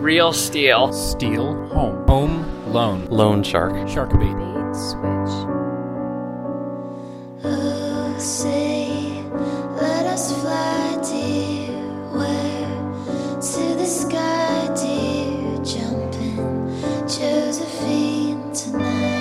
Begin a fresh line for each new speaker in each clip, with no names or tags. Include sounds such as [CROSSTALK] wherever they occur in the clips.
Real Steel.
Steel. Home. Home. Loan.
Loan Shark.
Shark
Bait switch. Oh, say, let us fly, dear. Where? To the sky, dear. Jumping, Josephine tonight.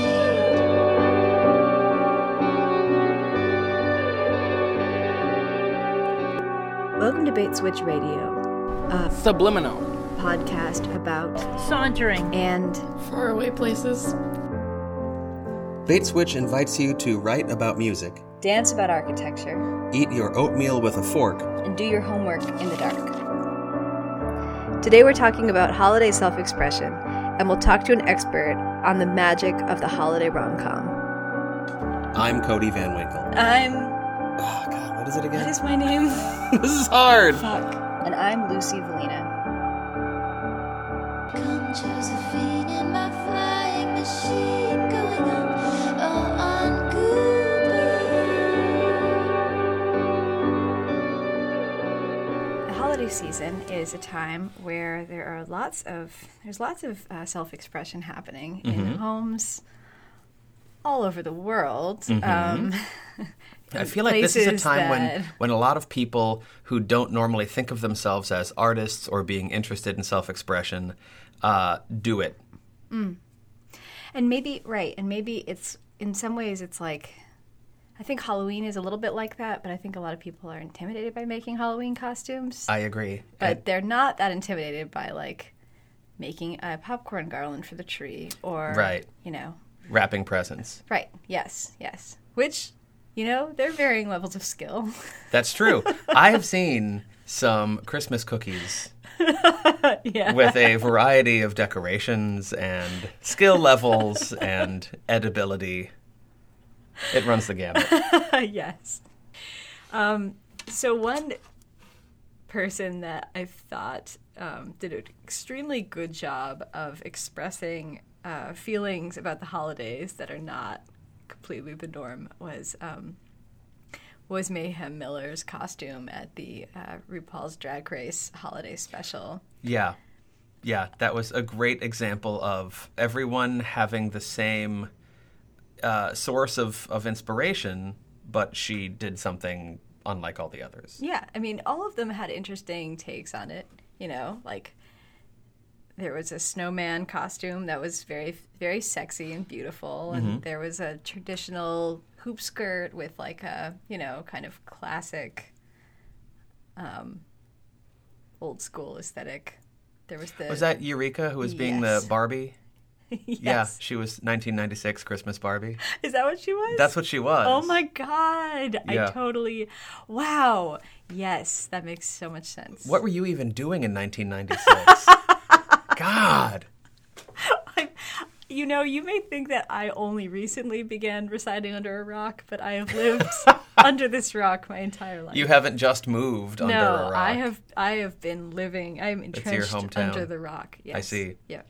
Welcome to Bait Switch Radio, a
Subliminal.
Podcast about
sauntering
and
Faraway places.
Bait Switch invites you to write about music,
dance about architecture,
eat your oatmeal with a fork,
and do your homework in the dark. Today we're talking about holiday self expression, and we'll talk to an expert on the magic of the holiday rom com.
I'm Cody Van Winkle.
I'm.
Oh, God, what is it again?
What is my name? [LAUGHS]
this is hard.
Fuck. And I'm Lucy Valina. Season is a time where there are lots of there's lots of uh, self-expression happening in homes all over the world. Um, [LAUGHS]
I feel like this is a
places
time when, when a lot of people who don't normally think of themselves as artists or being interested in self expression uh, do it.
and maybe right, and maybe it's in some ways it's like I think Halloween is a little bit like that, but I think a lot of people are intimidated by making Halloween costumes.
I agree.
but they're not that intimidated by like making a popcorn garland for the tree or
Right.
you know
Wrapping presents.
right yes yes which you know they're varying levels of skill
That's true. [LAUGHS] I have seen some Christmas cookies [LAUGHS]
yeah
with a variety of decorations and skill levels and edibility. It runs the gamut. [LAUGHS]
yes um, so one person that i thought um, did an extremely good job of expressing uh, feelings about the holidays that are not completely the norm was um, was Mayhem Miller's costume at the uh, RuPaul's Drag Race holiday special.
Yeah. Yeah, that was a great example of everyone having the same uh, source of, of inspiration, but she did something unlike all the others.
Yeah, I mean, all of them had interesting takes on it. You know, like there was a snowman costume that was very, very sexy and beautiful, and there was a traditional hoop skirt with like a, you know, kind of classic, um, old school aesthetic. There was the
Was that Eureka who was being
Yes.
the Barbie? [LAUGHS]
yes.
Yeah, she was 1996 Christmas Barbie.
Is that what she was?
That's what she was.
Oh my god!
Yeah.
I totally. Wow. Yes, that makes so much sense.
What were you even doing in 1996? [LAUGHS] God.
You know, you may think that I only recently began residing under a rock, but I have lived [LAUGHS] under this rock my entire life.
You haven't just moved under a
no,
rock.
I have. I have been living. I'm entrenched under the rock. Yes.
I see.
Yeah.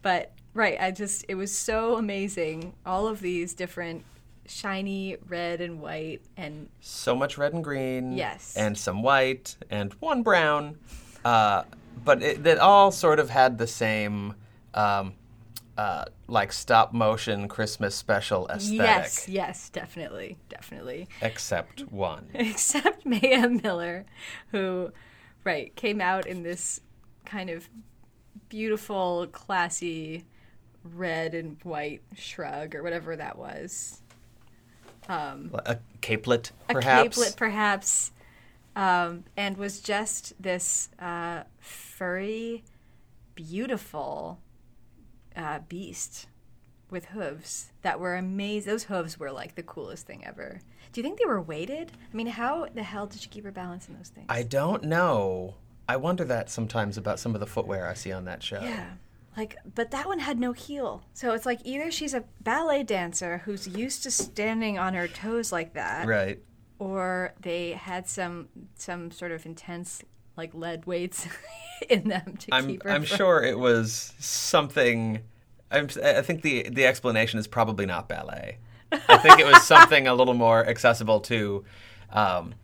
But right, I just it was so amazing. All of these different shiny red and white and
so much red and green.
Yes.
And some white and one brown. Uh, but it, that all sort of had the same, um, uh, like stop motion Christmas special aesthetic.
yes, yes, definitely, definitely.
Except one. [LAUGHS]
except Mayhem Miller, who, right, came out in this kind of beautiful, classy red and white shrug or whatever that was.
A capelet, perhaps.
A capelet, perhaps. Um, and was just this uh, furry, beautiful uh, beast with hooves that were amazing. Those hooves were like the coolest thing ever. Do you think they were weighted? I mean, how the hell did she keep her balance in those things?
I don't know. I wonder that sometimes about some of the footwear I see on that show.
Yeah. Like, but that one had no heel. So it's like either she's a ballet dancer who's used to standing on her toes like that,
Right.
or they had some some sort of intense like lead weights [LAUGHS] in them to
I'm
keep her.
I'm
from-
sure it was something. I'm, I think the the explanation is probably not ballet. I think it was something a little more accessible to um,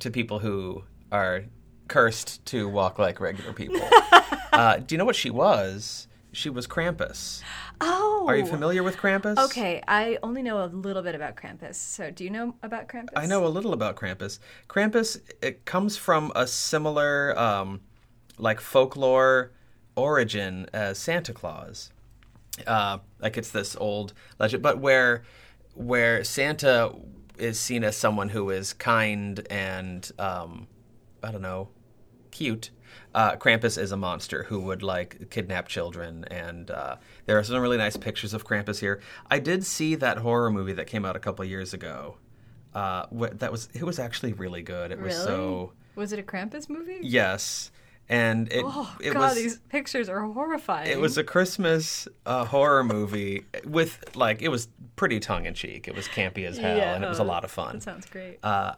to people who are cursed to walk like regular people. [LAUGHS] uh, do you know what she was? She was Krampus.
Oh,
Are you familiar with Krampus?
Okay, I only know a little bit about Krampus. So, do you know about Krampus?
I know a little about Krampus. Krampus it comes from a similar um, like folklore origin as Santa Claus. Uh, like it's this old legend, but where where Santa is seen as someone who is kind and um, I don't know, cute. Uh, Krampus is a monster who would like kidnap children, and uh, there are some really nice pictures of Krampus here. I did see that horror movie that came out a couple years ago. Uh, wh- that was it was actually really good. It was
Really?
so
Was it a Krampus movie?
yes, and it
Oh
it
God,
was
these pictures are horrifying.
it was a Christmas uh, horror movie with like it was pretty tongue in cheek. It was campy as hell,
Yeah,
and it was a lot of fun.
That sounds great.
Uh,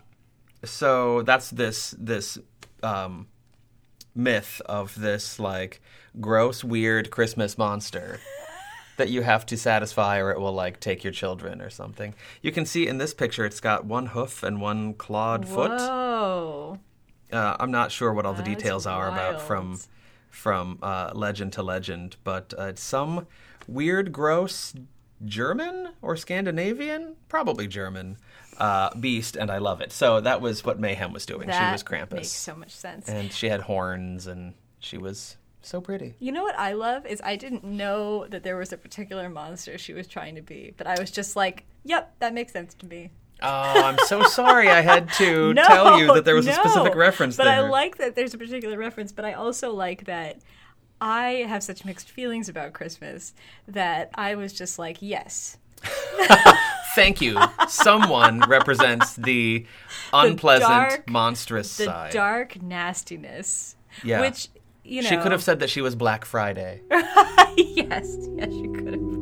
so that's this this um, myth of this like gross, weird Christmas monster [LAUGHS] that you have to satisfy, or it will like take your children or something. You can see in this picture, it's got one hoof and one clawed foot.
Whoa.
Uh, I'm not sure what all the details are about from from uh, legend to legend, but uh, it's some weird, gross German or Scandinavian, probably German uh, beast, and I love it. So that was what Mayhem was doing.
That
she was Krampus,
makes so much sense.
and she had horns, and she was so pretty.
You know what I love is I didn't know that there was a particular monster she was trying to be, but I was just like, "Yep, that makes sense to me."
Oh, I'm so [LAUGHS] sorry. I had to
No,
tell you that there was a specific reference
But
there.
I like that there's a particular reference, but I also like that I have such mixed feelings about Christmas that I was just like, "Yes, [LAUGHS]
Thank you. Someone represents [LAUGHS] the unpleasant,
dark-
monstrous
the
side.
dark nastiness."
Yeah.
Which you know,
She could have said that she was Black Friday. [LAUGHS]
yes, yes, she could have.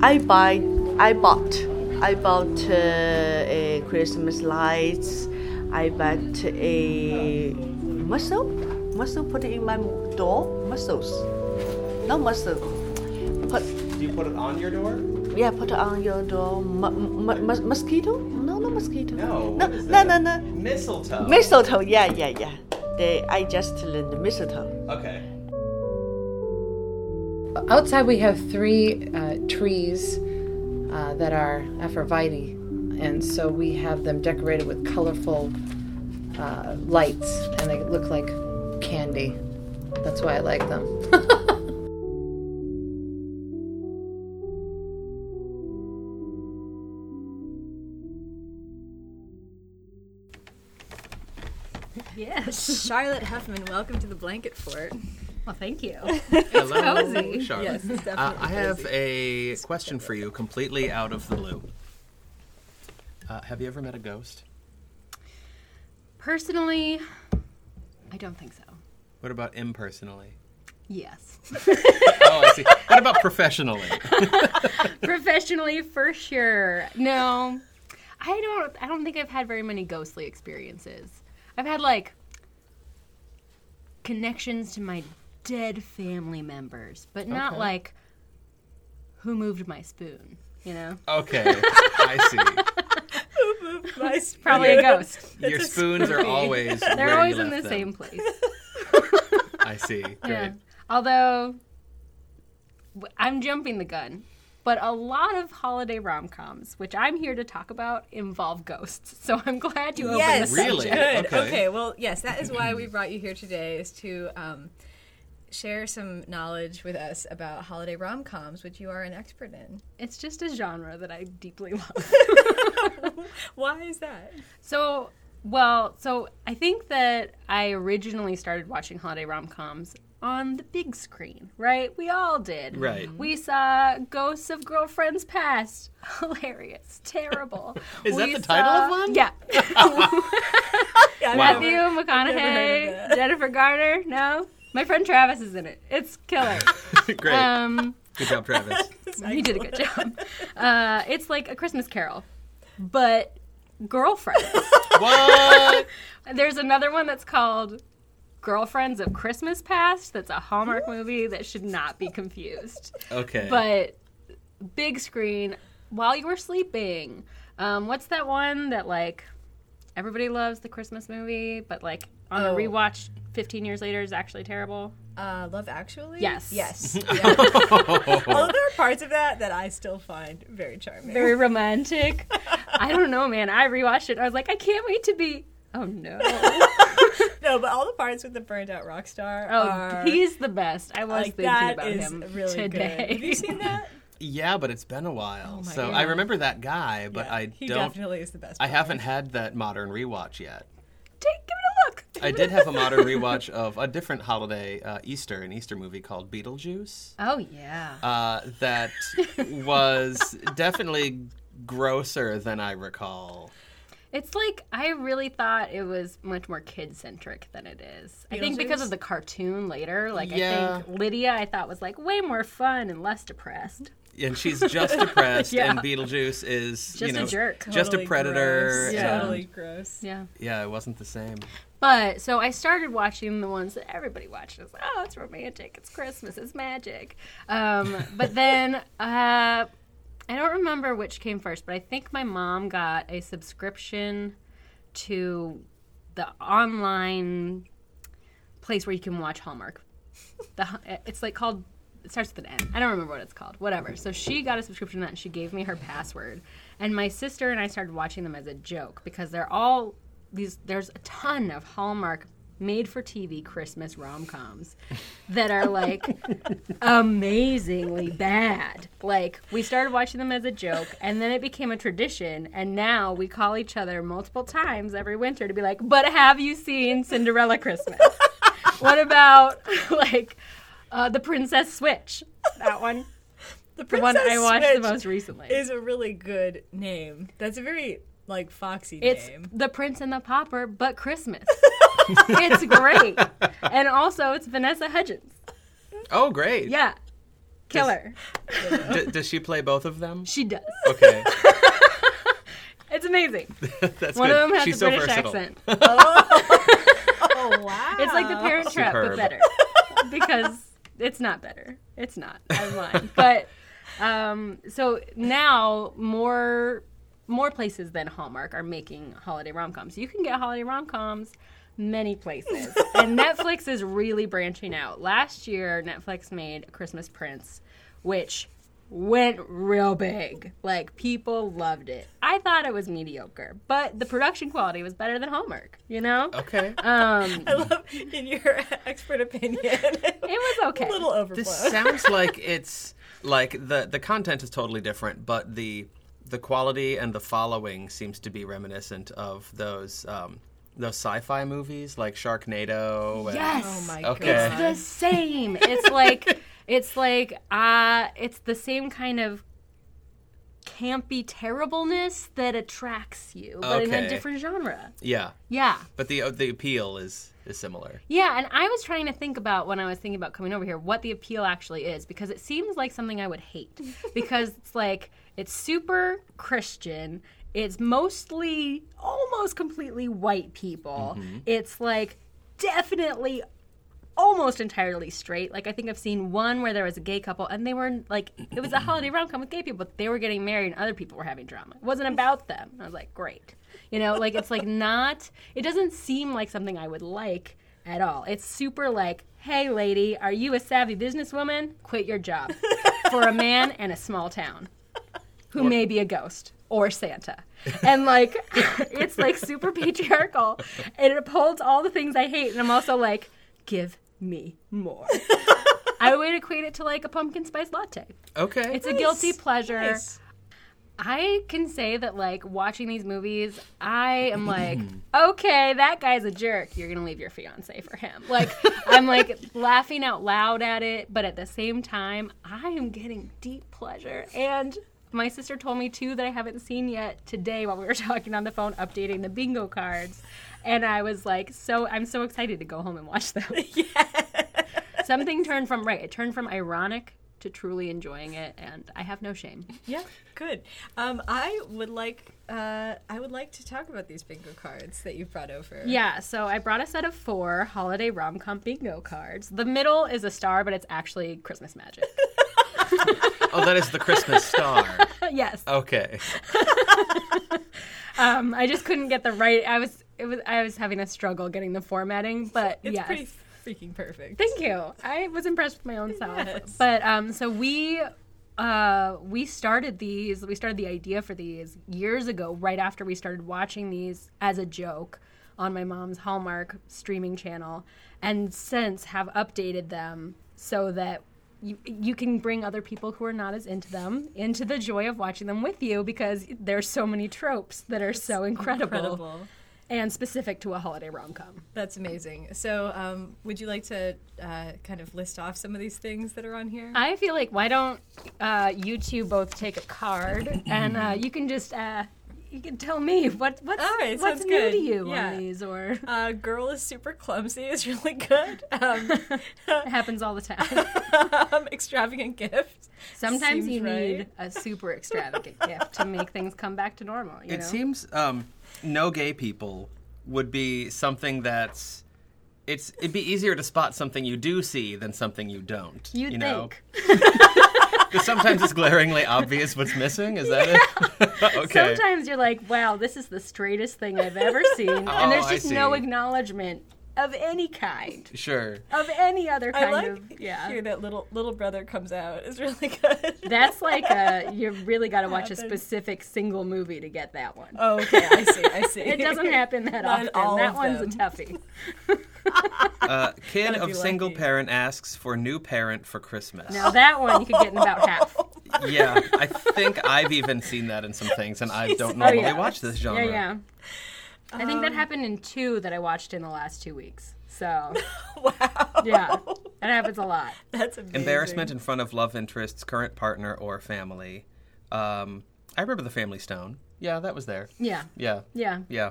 I buy, I bought, I bought uh, a Christmas lights. I bought a mussel, mussel. Put it in my door. Mussels, no mussel. Put
Do you put it on your door?
yeah, put it on your door. Mu- mu- mosquito? No, no mosquito.
No,
no, no, no, no.
Mistletoe.
Mistletoe. Yeah, yeah, yeah. They, I just learned mistletoe.
okay.
Outside, we have three uh, trees uh, that are Aphrodite, and so we have them decorated with colorful uh, lights, and they look like candy. That's why I like them. [LAUGHS]
Yes, Charlotte Huffman, welcome to the Blanket Fort.
Well, thank you. [LAUGHS]
Hello,
cozy.
Charlotte.
Yes, it's
Uh,
definitely.
I have
cozy.
a question for you, completely out of the blue. Uh, have you ever met a ghost?
Personally, I don't think so.
What about impersonally?
Yes. [LAUGHS]
Oh, I see. What about professionally? [LAUGHS]
Professionally, for sure. No, I don't. I don't think I've had very many ghostly experiences. I've had like connections to my dead family members, but not
Okay.
like who moved my spoon. You know,
Okay, [LAUGHS] I see.
Nice.
probably a ghost.
Your spoons are always
They're always in the
them.
same place.
I see. [LAUGHS] Great.
Yeah. Although I'm jumping the gun, but a lot of holiday rom coms, which I'm here to talk about, involve ghosts. [LAUGHS] So I'm glad you opened
Yes,
the
Really?
subject.
Good.
Okay.
Okay. Well, yes, that is why we brought you here today is to um, share some knowledge with us about holiday rom coms, which you are an expert in.
It's just a genre that I deeply love. [LAUGHS] [LAUGHS]
Why is that?
So, well, so I think that I originally started watching holiday rom coms on the big screen, right? We all did.
Right.
We saw Ghosts of Girlfriends Past. [LAUGHS] Hilarious. Terrible.
Is that
We
the title of one?
Yeah.
Yeah,
Matthew
never heard of
McConaughey, Jennifer Garner. No, my friend Travis is in it. It's killer. [LAUGHS]
Great.
Um,
Good job, Travis. [LAUGHS]
he did a good job. Uh, it's like a Christmas Carol, but girlfriends. [LAUGHS]
what?
There's another one that's called Girlfriends of Christmas Past. That's a Hallmark movie that should not be confused.
Okay.
But big screen while you were sleeping. Um, what's that one that like everybody loves the Christmas movie, but like on a
Oh.
rewatch 15 years later is actually terrible?
Uh, Love Actually?
Yes.
Yes. [LAUGHS] Yeah. Although there are parts of that that I still find very charming.
Very [LAUGHS] romantic. I don't know, man. I rewatched it. I was like, I can't wait to be. [LAUGHS] Oh no.
no, but all the parts with the burnt out rock star
Oh,
are
he's the best. I was
like
thinking
that
about
is
him
really
today.
good. Have you seen that?
Yeah, but it's been a while.
my
so
God.
I remember that guy, but
Yeah,
I
he
don't.
He definitely is the best.
I
part.
haven't had that modern rewatch yet.
Take, give it a look. [LAUGHS]
I did have a modern rewatch of a different holiday, uh, Easter, an Easter movie called Beetlejuice.
Oh yeah.
Uh, that was definitely grosser than I recall.
It's like I really thought it was much more kid centric than it is. I think because of the cartoon later. Like
Yeah.
I think Lydia I thought was like way more fun and less depressed.
And she's just [LAUGHS] depressed,
Yeah.
and Beetlejuice is you
Just a
know
jerk.
just a predator.
gross.
Yeah.
Totally gross.
Yeah.
yeah, it wasn't the same.
But so I started watching the ones that everybody watches. Oh, it's romantic. It's Christmas. It's magic. Um, but then [LAUGHS] uh, I don't remember which came first, but I think my mom got a subscription to the online place where you can watch Hallmark. The it's like called. It starts with an N. I don't remember what it's called. Whatever. So she got a subscription to that, and she gave me her password. And my sister and I started watching them as a joke because they're all these. There's a ton of Hallmark made-for-TV Christmas rom-coms that are like [LAUGHS] amazingly bad. Like we started watching them as a joke, and then it became a tradition. And now we call each other multiple times every winter to be like, "But have you seen Cinderella Christmas? [LAUGHS] what about [LAUGHS] like uh, the Princess Switch? That one, [LAUGHS]
The
the one I watched the most recently.
is a really good name. That's a very like foxy
It's
name.
the Prince and the Pauper, but Christmas. [LAUGHS] it's great, and also it's Vanessa Hudgens.
Oh, great.
Yeah, killer.
D- does she play both of them?
She does.
Okay, [LAUGHS]
It's amazing.
that's
One
good.
of them has
She's
a
so
British
versatile.
accent.
oh wow!
It's like the Parent Trap,
Superb.
but better. because it's not better. It's not. I'm lying. [LAUGHS] But um, so now more more places than Hallmark are making holiday rom coms. You can get holiday rom coms many places, [LAUGHS] and Netflix is really branching out. Last year, Netflix made Christmas Prince, which went real big. Like people loved it. I thought it was mediocre, but the production quality was better than Hallmark. You know.
Okay.
Um, [LAUGHS]
I love in your [LAUGHS] expert opinion. [LAUGHS] It
was okay.
A little overflow.
This sounds like it's like the the content is totally different, but the the quality and the following seems to be reminiscent of those um, those sci-fi movies like Sharknado. And,
Yes.
oh my
Okay.
god!
It's the same. It's like it's like uh it's the same kind of campy terribleness that attracts you, but in a different genre.
Yeah,
Yeah.
but the the appeal is is similar.
Yeah, and I was trying to think about when I was thinking about coming over here what the appeal actually is because it seems like something I would hate [LAUGHS] because it's like it's super Christian. It's mostly almost completely white people. It's like definitely almost entirely straight. Like I think I've seen one where there was a gay couple and they were like it was a holiday rom com with gay people, but they were getting married and other people were having drama. It wasn't about them. I was like, great. You know, like it's like [LAUGHS] not it doesn't seem like something I would like at all. It's super like, hey lady, are you a savvy businesswoman? Quit your job [LAUGHS] for a man and a small town who may be a ghost or Santa. And like [LAUGHS] it's like super patriarchal and it upholds all the things I hate and I'm also like, give me more. [LAUGHS] I would equate it to like a pumpkin spice latte.
Okay.
It's a guilty pleasure.
Nice.
I can say that like watching these movies, I am [CLEARS THROAT] like, okay, that guy's a jerk. You're gonna leave your fiance for him. Like I'm like [LAUGHS] laughing out loud at it, but at the same time, I am getting deep pleasure. And my sister told me too that I haven't seen yet today while we were [LAUGHS] talking on the phone, updating the bingo cards. And I was like, so I'm so excited to go home and watch them. [LAUGHS] yeah. Something turned from right. It turned from ironic to truly enjoying it, and I have no shame.
Yeah, good. Um, I would like uh, I would like to talk about these bingo cards that you've brought over.
Yeah, so I brought a set of four holiday rom com bingo cards. The middle is a star, but it's actually Christmas magic. [LAUGHS]
Oh, that is the Christmas star. [LAUGHS]
yes.
Okay.
Um, I just couldn't get the right. I was it was I was having a struggle getting the formatting, but
it's
yes.
pretty freaking perfect.
Thank you. I was impressed with my own self.
Yes.
But um, so we uh, we started these. We started the idea for these years ago, right after we started watching these as a joke on my mom's Hallmark streaming channel, and since have updated them so that. You, you can bring other people who are not as into them into the joy of watching them with you because there's so many tropes that are so incredible,
Incredible.
And specific to a holiday rom-com.
That's amazing. So, um, would you like to uh, kind of list off some of these things that are on here?
I feel like why don't uh, you two both take a card and uh, you can just uh, you can tell me what what's
All right,
what's new
good.
to you
Yeah.
on these or
uh, girl is super clumsy is really good. Um, [LAUGHS]
it happens all the time. [LAUGHS]
um, extravagant gift.
Sometimes
Seems
you
right.
need a super extravagant gift to make things come back to normal. You
It
know?
seems um, no gay people would be something that's. It's it'd be easier to spot something you do see than something you don't.
You'd
you know?
think. [LAUGHS]
'Cause sometimes it's glaringly obvious what's missing. Is that it? [LAUGHS] okay.
Sometimes you're like, wow, this is the straightest thing I've ever seen.
Oh, [LAUGHS]
and there's
oh,
just no acknowledgement of any kind.
Sure.
Of any other kind
I like
of yeah.
here that little little brother comes out is really good.
That's like a [LAUGHS] you really got to watch a specific single movie to get that one.
oh, okay, I see, I see.
It doesn't happen that
Not
often.
all
That
of
one's
them.
a toughie. [LAUGHS]
Uh, kid of single
lucky.
parent asks for new parent for Christmas.
Now that one you could get in about half. [LAUGHS]
Yeah, I think I've even seen that in some things, and I don't
Oh,
normally
yeah.
watch this genre.
Yeah, yeah. I think
Um,
that happened in two that I watched in the last two weeks. So [LAUGHS]
wow.
yeah, that happens a lot.
That's amazing.
Embarrassment in front of love interest's current partner or family. Um, I remember the Family Stone. Yeah, that was there.
Yeah,
Yeah,
yeah.
yeah,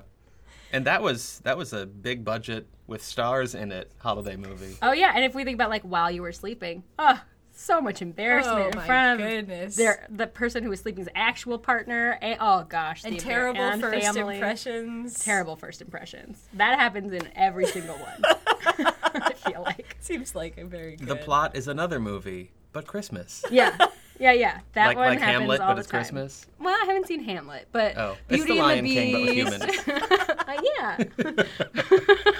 and that was that was a big budget with stars in it holiday movie.
Oh yeah, and if we think about like while you were sleeping, oh, so much embarrassment
Oh,
in
my
front of
goodness.
their the person who was sleeping's actual partner. And, oh gosh,
and
embar-
terrible
and
first
family.
impressions.
Terrible first impressions. That happens in every single one. [LAUGHS] I feel like.
Seems like a very good.
The plot is another movie, but Christmas.
Yeah. Yeah, yeah. That
like
one
like
happens
Hamlet,
all
but
the
it's
time.
Christmas.
Well, I haven't seen Hamlet, but
Oh, it's
Beauty
the Lion
and the
King, but with
Beast.
humans. [LAUGHS]
Uh, yeah. [LAUGHS]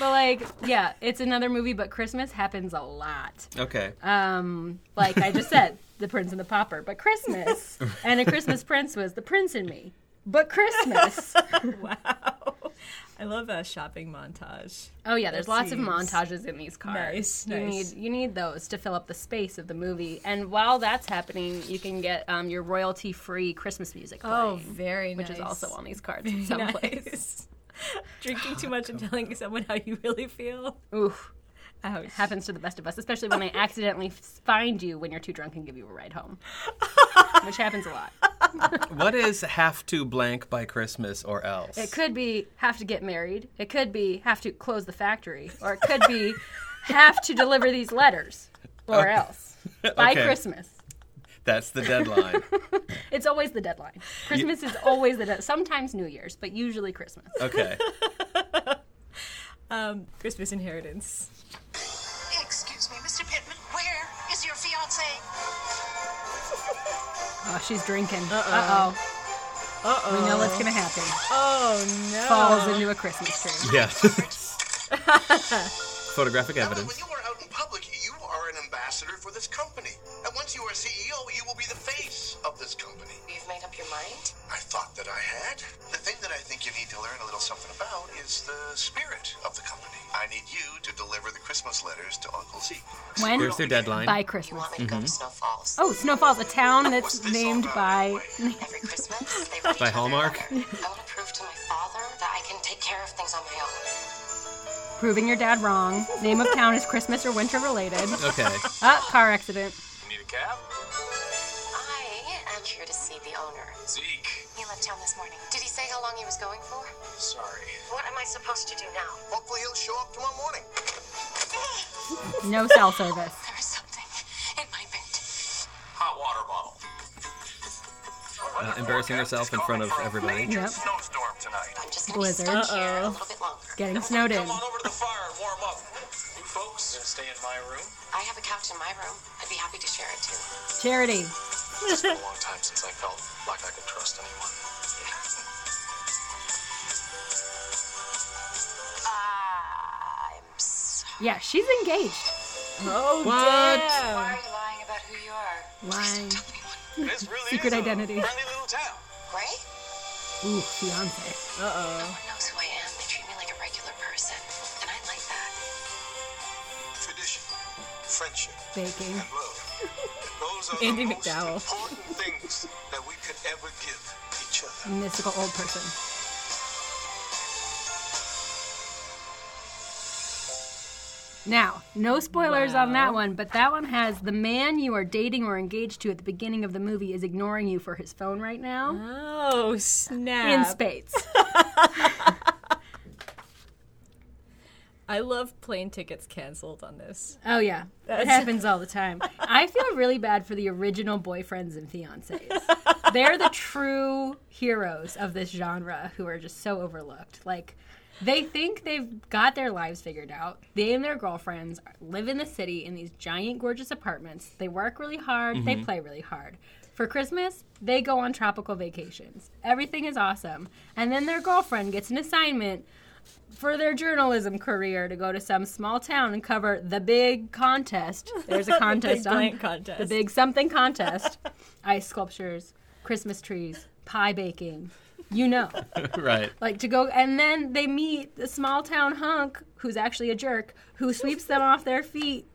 but like, yeah, it's another movie, but Christmas happens a lot.
Okay.
Um, like I just said, The Prince and the Pauper, but Christmas, and a Christmas Prince was The Prince and Me, but Christmas. [LAUGHS]
wow. I love a shopping montage.
Oh yeah, there's
That
lots of montages in these cards.
nice,
You
nice.
need you need those to fill up the space of the movie. And while that's happening, you can get um, your royalty free Christmas music.
Oh,
playing,
very
which is also on these cards in some place. [LAUGHS]
Nice. [LAUGHS] Drinking too oh, much and telling someone how you really feel.
Oof,
Ouch.
happens to the best of us, especially when I accidentally find you when you're too drunk and give you a ride home, [LAUGHS] which happens a lot. [LAUGHS]
what is have to blank by Christmas or else?
It could be have to get married. It could be have to close the factory, or it could be have to deliver these letters, or
Okay.
else by
Okay.
Christmas.
That's the deadline. [LAUGHS]
It's always the deadline. Christmas is always the deadline. Sometimes New Year's, but usually Christmas.
Okay. [LAUGHS]
Um, Christmas inheritance.
Excuse me, Mr. Pittman, where is your fiance? [LAUGHS]
Oh, she's drinking. Uh oh.
Uh oh.
We know what's gonna happen.
Oh no.
Falls into a Christmas tree.
Yeah. Photographic
Now,
evidence.
Ambassador for this company. And once you are CEO, you will be the face of this company.
You've made up your mind?
I thought that I had. The thing that I think you need to learn a little something about is the spirit of the company. I need you to deliver the Christmas letters to Uncle Zeke.
When?
There's their deadline.
By
You
Christmas.
want me to go to mm-hmm. Snow Falls?
Oh, Snow Falls, a town that's named by. [LAUGHS]
Every Christmas, they write
By
each other a
Hallmark?
I want to prove to my father that I can take care of things on my own.
Proving your dad wrong. Name of town is Christmas or winter related.
Okay.
Ah, car accident.
Need a cab?
I am here to see the owner.
Zeke.
He left town this morning. Did he say how long he was going for?
Sorry.
What am I supposed to do now?
Hopefully he'll show up tomorrow morning.
no cell service. [LAUGHS]
There is something in my vent. Hot water bottle.
Uh, embarrassing herself in front of everybody.
Yep. Blizzard.
Uh-oh here a little bit longer.
Getting snowed in.
Come on over to the fire and warm up. You folks gonna stay in my room?
I have a couch in my room. I'd be happy to share it too.
Charity.
It's been a long time since I felt like I could trust anyone. [LAUGHS]
I'm sorry.
Yeah, she's engaged.
Oh,
What?
Why are you lying about who you are?
Lying.
This really
Secret
is a
identity.
friendly little town.
Ray?
Ooh, fiance.
Uh
No
oh.
Baking.
and love. Those are
Andie
the most
MacDowell.
important things that we could ever give each other.
Mystical old person. Now, no spoilers on that one, but that one has the man you are dating or engaged to at the beginning of the movie is ignoring you for his phone right now
Oh, snap.
in spades. [LAUGHS]
I love plane tickets canceled on this.
Oh yeah, it happens all the time. I feel really bad for the original boyfriends and fiancés. [LAUGHS] They're the true heroes of this genre who are just so overlooked. Like they think they've got their lives figured out. They and their girlfriends live in the city in these giant gorgeous apartments. They work really hard, they mm-hmm. play really hard. For Christmas, they go on tropical vacations. Everything is awesome. And then their girlfriend gets an assignment for their journalism career to go to some small town and cover the big contest. There's a [LAUGHS] contest on
blank contest.
the big something contest. Ice sculptures, Christmas trees, pie baking. You know, [LAUGHS]
right.
like to go, and then they meet the small town hunk who's actually a jerk who sweeps them off their feet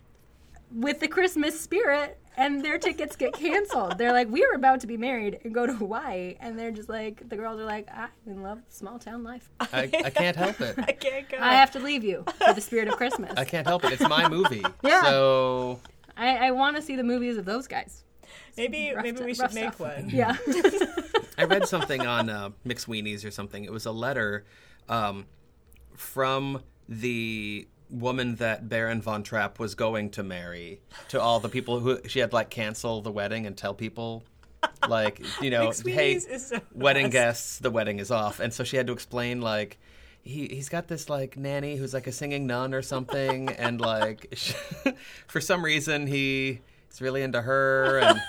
with the Christmas spirit. And their tickets get canceled. They're like, we were about to be married and go to Hawaii, and they're just like, the girls are like, I'm in love small town life.
I, I [LAUGHS] can't help it.
I can't go.
I have to leave you for the spirit of Christmas.
I can't help it. It's my movie. [LAUGHS]
Yeah.
So
I, I want to see the movies of those guys.
maybe
rough
maybe we
rough
should make
stuff.
one. [LAUGHS]
Yeah.
I read something on uh, McSweeney's or something. It was a letter um, from the woman that Baron von Trapp was going to marry to all the people who she had like cancel the wedding and tell people like [LAUGHS] you know hey
so
wedding
best.
guests the wedding is off and so she had to explain like he, he's got this like nanny who's like a singing nun or something [LAUGHS] and like [LAUGHS] for some reason he is really into her and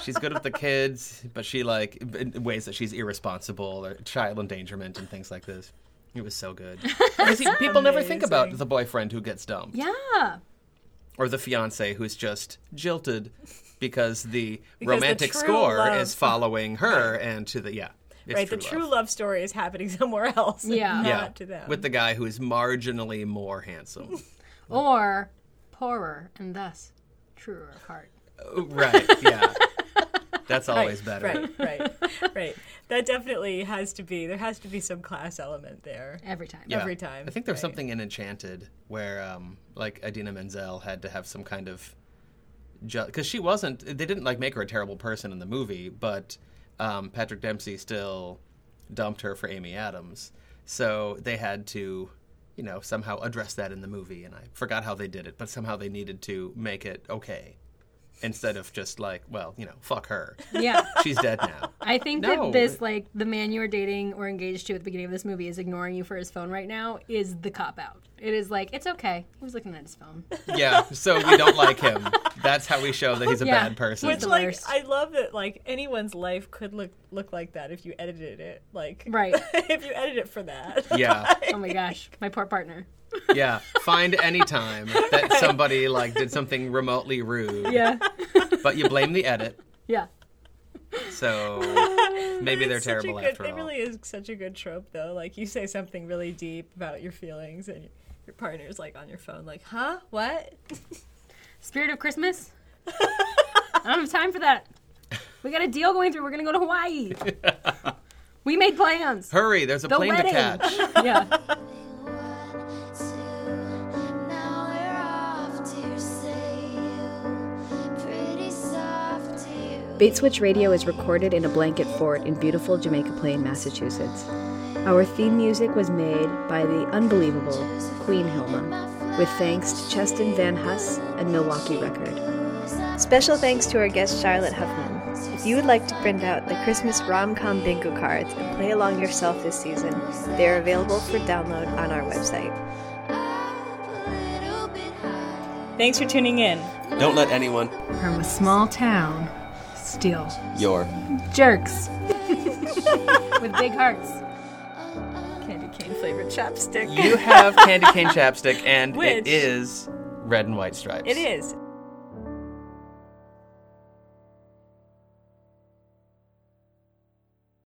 she's good with the kids but she like in ways that she's irresponsible or child endangerment and things like this it was so good [LAUGHS] people never think about the boyfriend who gets dumped
yeah.
or the fiance who's just jilted because the
the
romantic
true
score
love-
is following her and to the yeah
right, the true love. story is happening [LAUGHS] somewhere else.
Yeah.
not
yeah
to them.
with the guy who is marginally more handsome [LAUGHS]
Or poorer and thus truer of heart.
Uh, right yeah that's
right,
always better
Right, right, [LAUGHS] right. That definitely has to be. There has to be some class element there.
Every time.
Yeah.
Every time.
I think there's
right.
something in Enchanted where, um, like, Idina Menzel had to have some kind of, because she wasn't. They didn't like make her a terrible person in the movie, but um, Patrick Dempsey still dumped her for Amy Adams, so they had to, you know, somehow address that in the movie. And I forgot how they did it, but somehow they needed to make it okay, instead of just like, well, you know, fuck her,
Yeah.
she's dead now.
I think
No.
that this, like, the man you are dating or engaged to at the beginning of this movie is ignoring you for his phone right now is the cop out. It is like, it's okay. He was looking at his phone.
Yeah, so we don't like him. That's how we show that he's a
Yeah.
bad person.
Which, like,
worst.
I love that. Like, anyone's life could look look like that if you edited it. Like,
Right. [LAUGHS]
if you edit it for that.
yeah. [LAUGHS]
Oh my gosh. My poor partner.
Yeah, find any time that somebody like did something remotely rude,
Yeah.
but you blame the edit.
Yeah.
So [LAUGHS] maybe they're
It's such a
terrible
good-
after
It really is such a good trope, though. Like, you say something really deep about your feelings, and your partner's like on your phone, like, "Huh? What?" [LAUGHS]
Spirit of Christmas? [LAUGHS] I don't have time for that. We got a deal going through. We're going to go to Hawaii. We made plans.
Hurry, there's a
The
plane
wedding.
to catch.
Yeah.
Bait Switch Radio is recorded in a blanket fort in beautiful Jamaica Plain, Massachusetts. Our theme music was made by the unbelievable Queen Hilma, with thanks to Cheston Van Huss and Milwaukee Record. Special thanks to our guest Charlotte Huffman. If you would like to print out the Christmas rom-com bingo cards and play along yourself this season, they are available for download on our website.
Thanks for tuning in.
Don't let anyone.
From a small town, steal
Your.
jerks [LAUGHS] with big hearts.
Candy cane flavored chapstick.
You have candy cane [LAUGHS] chapstick, and
Which-
it is red and white stripes.
It is.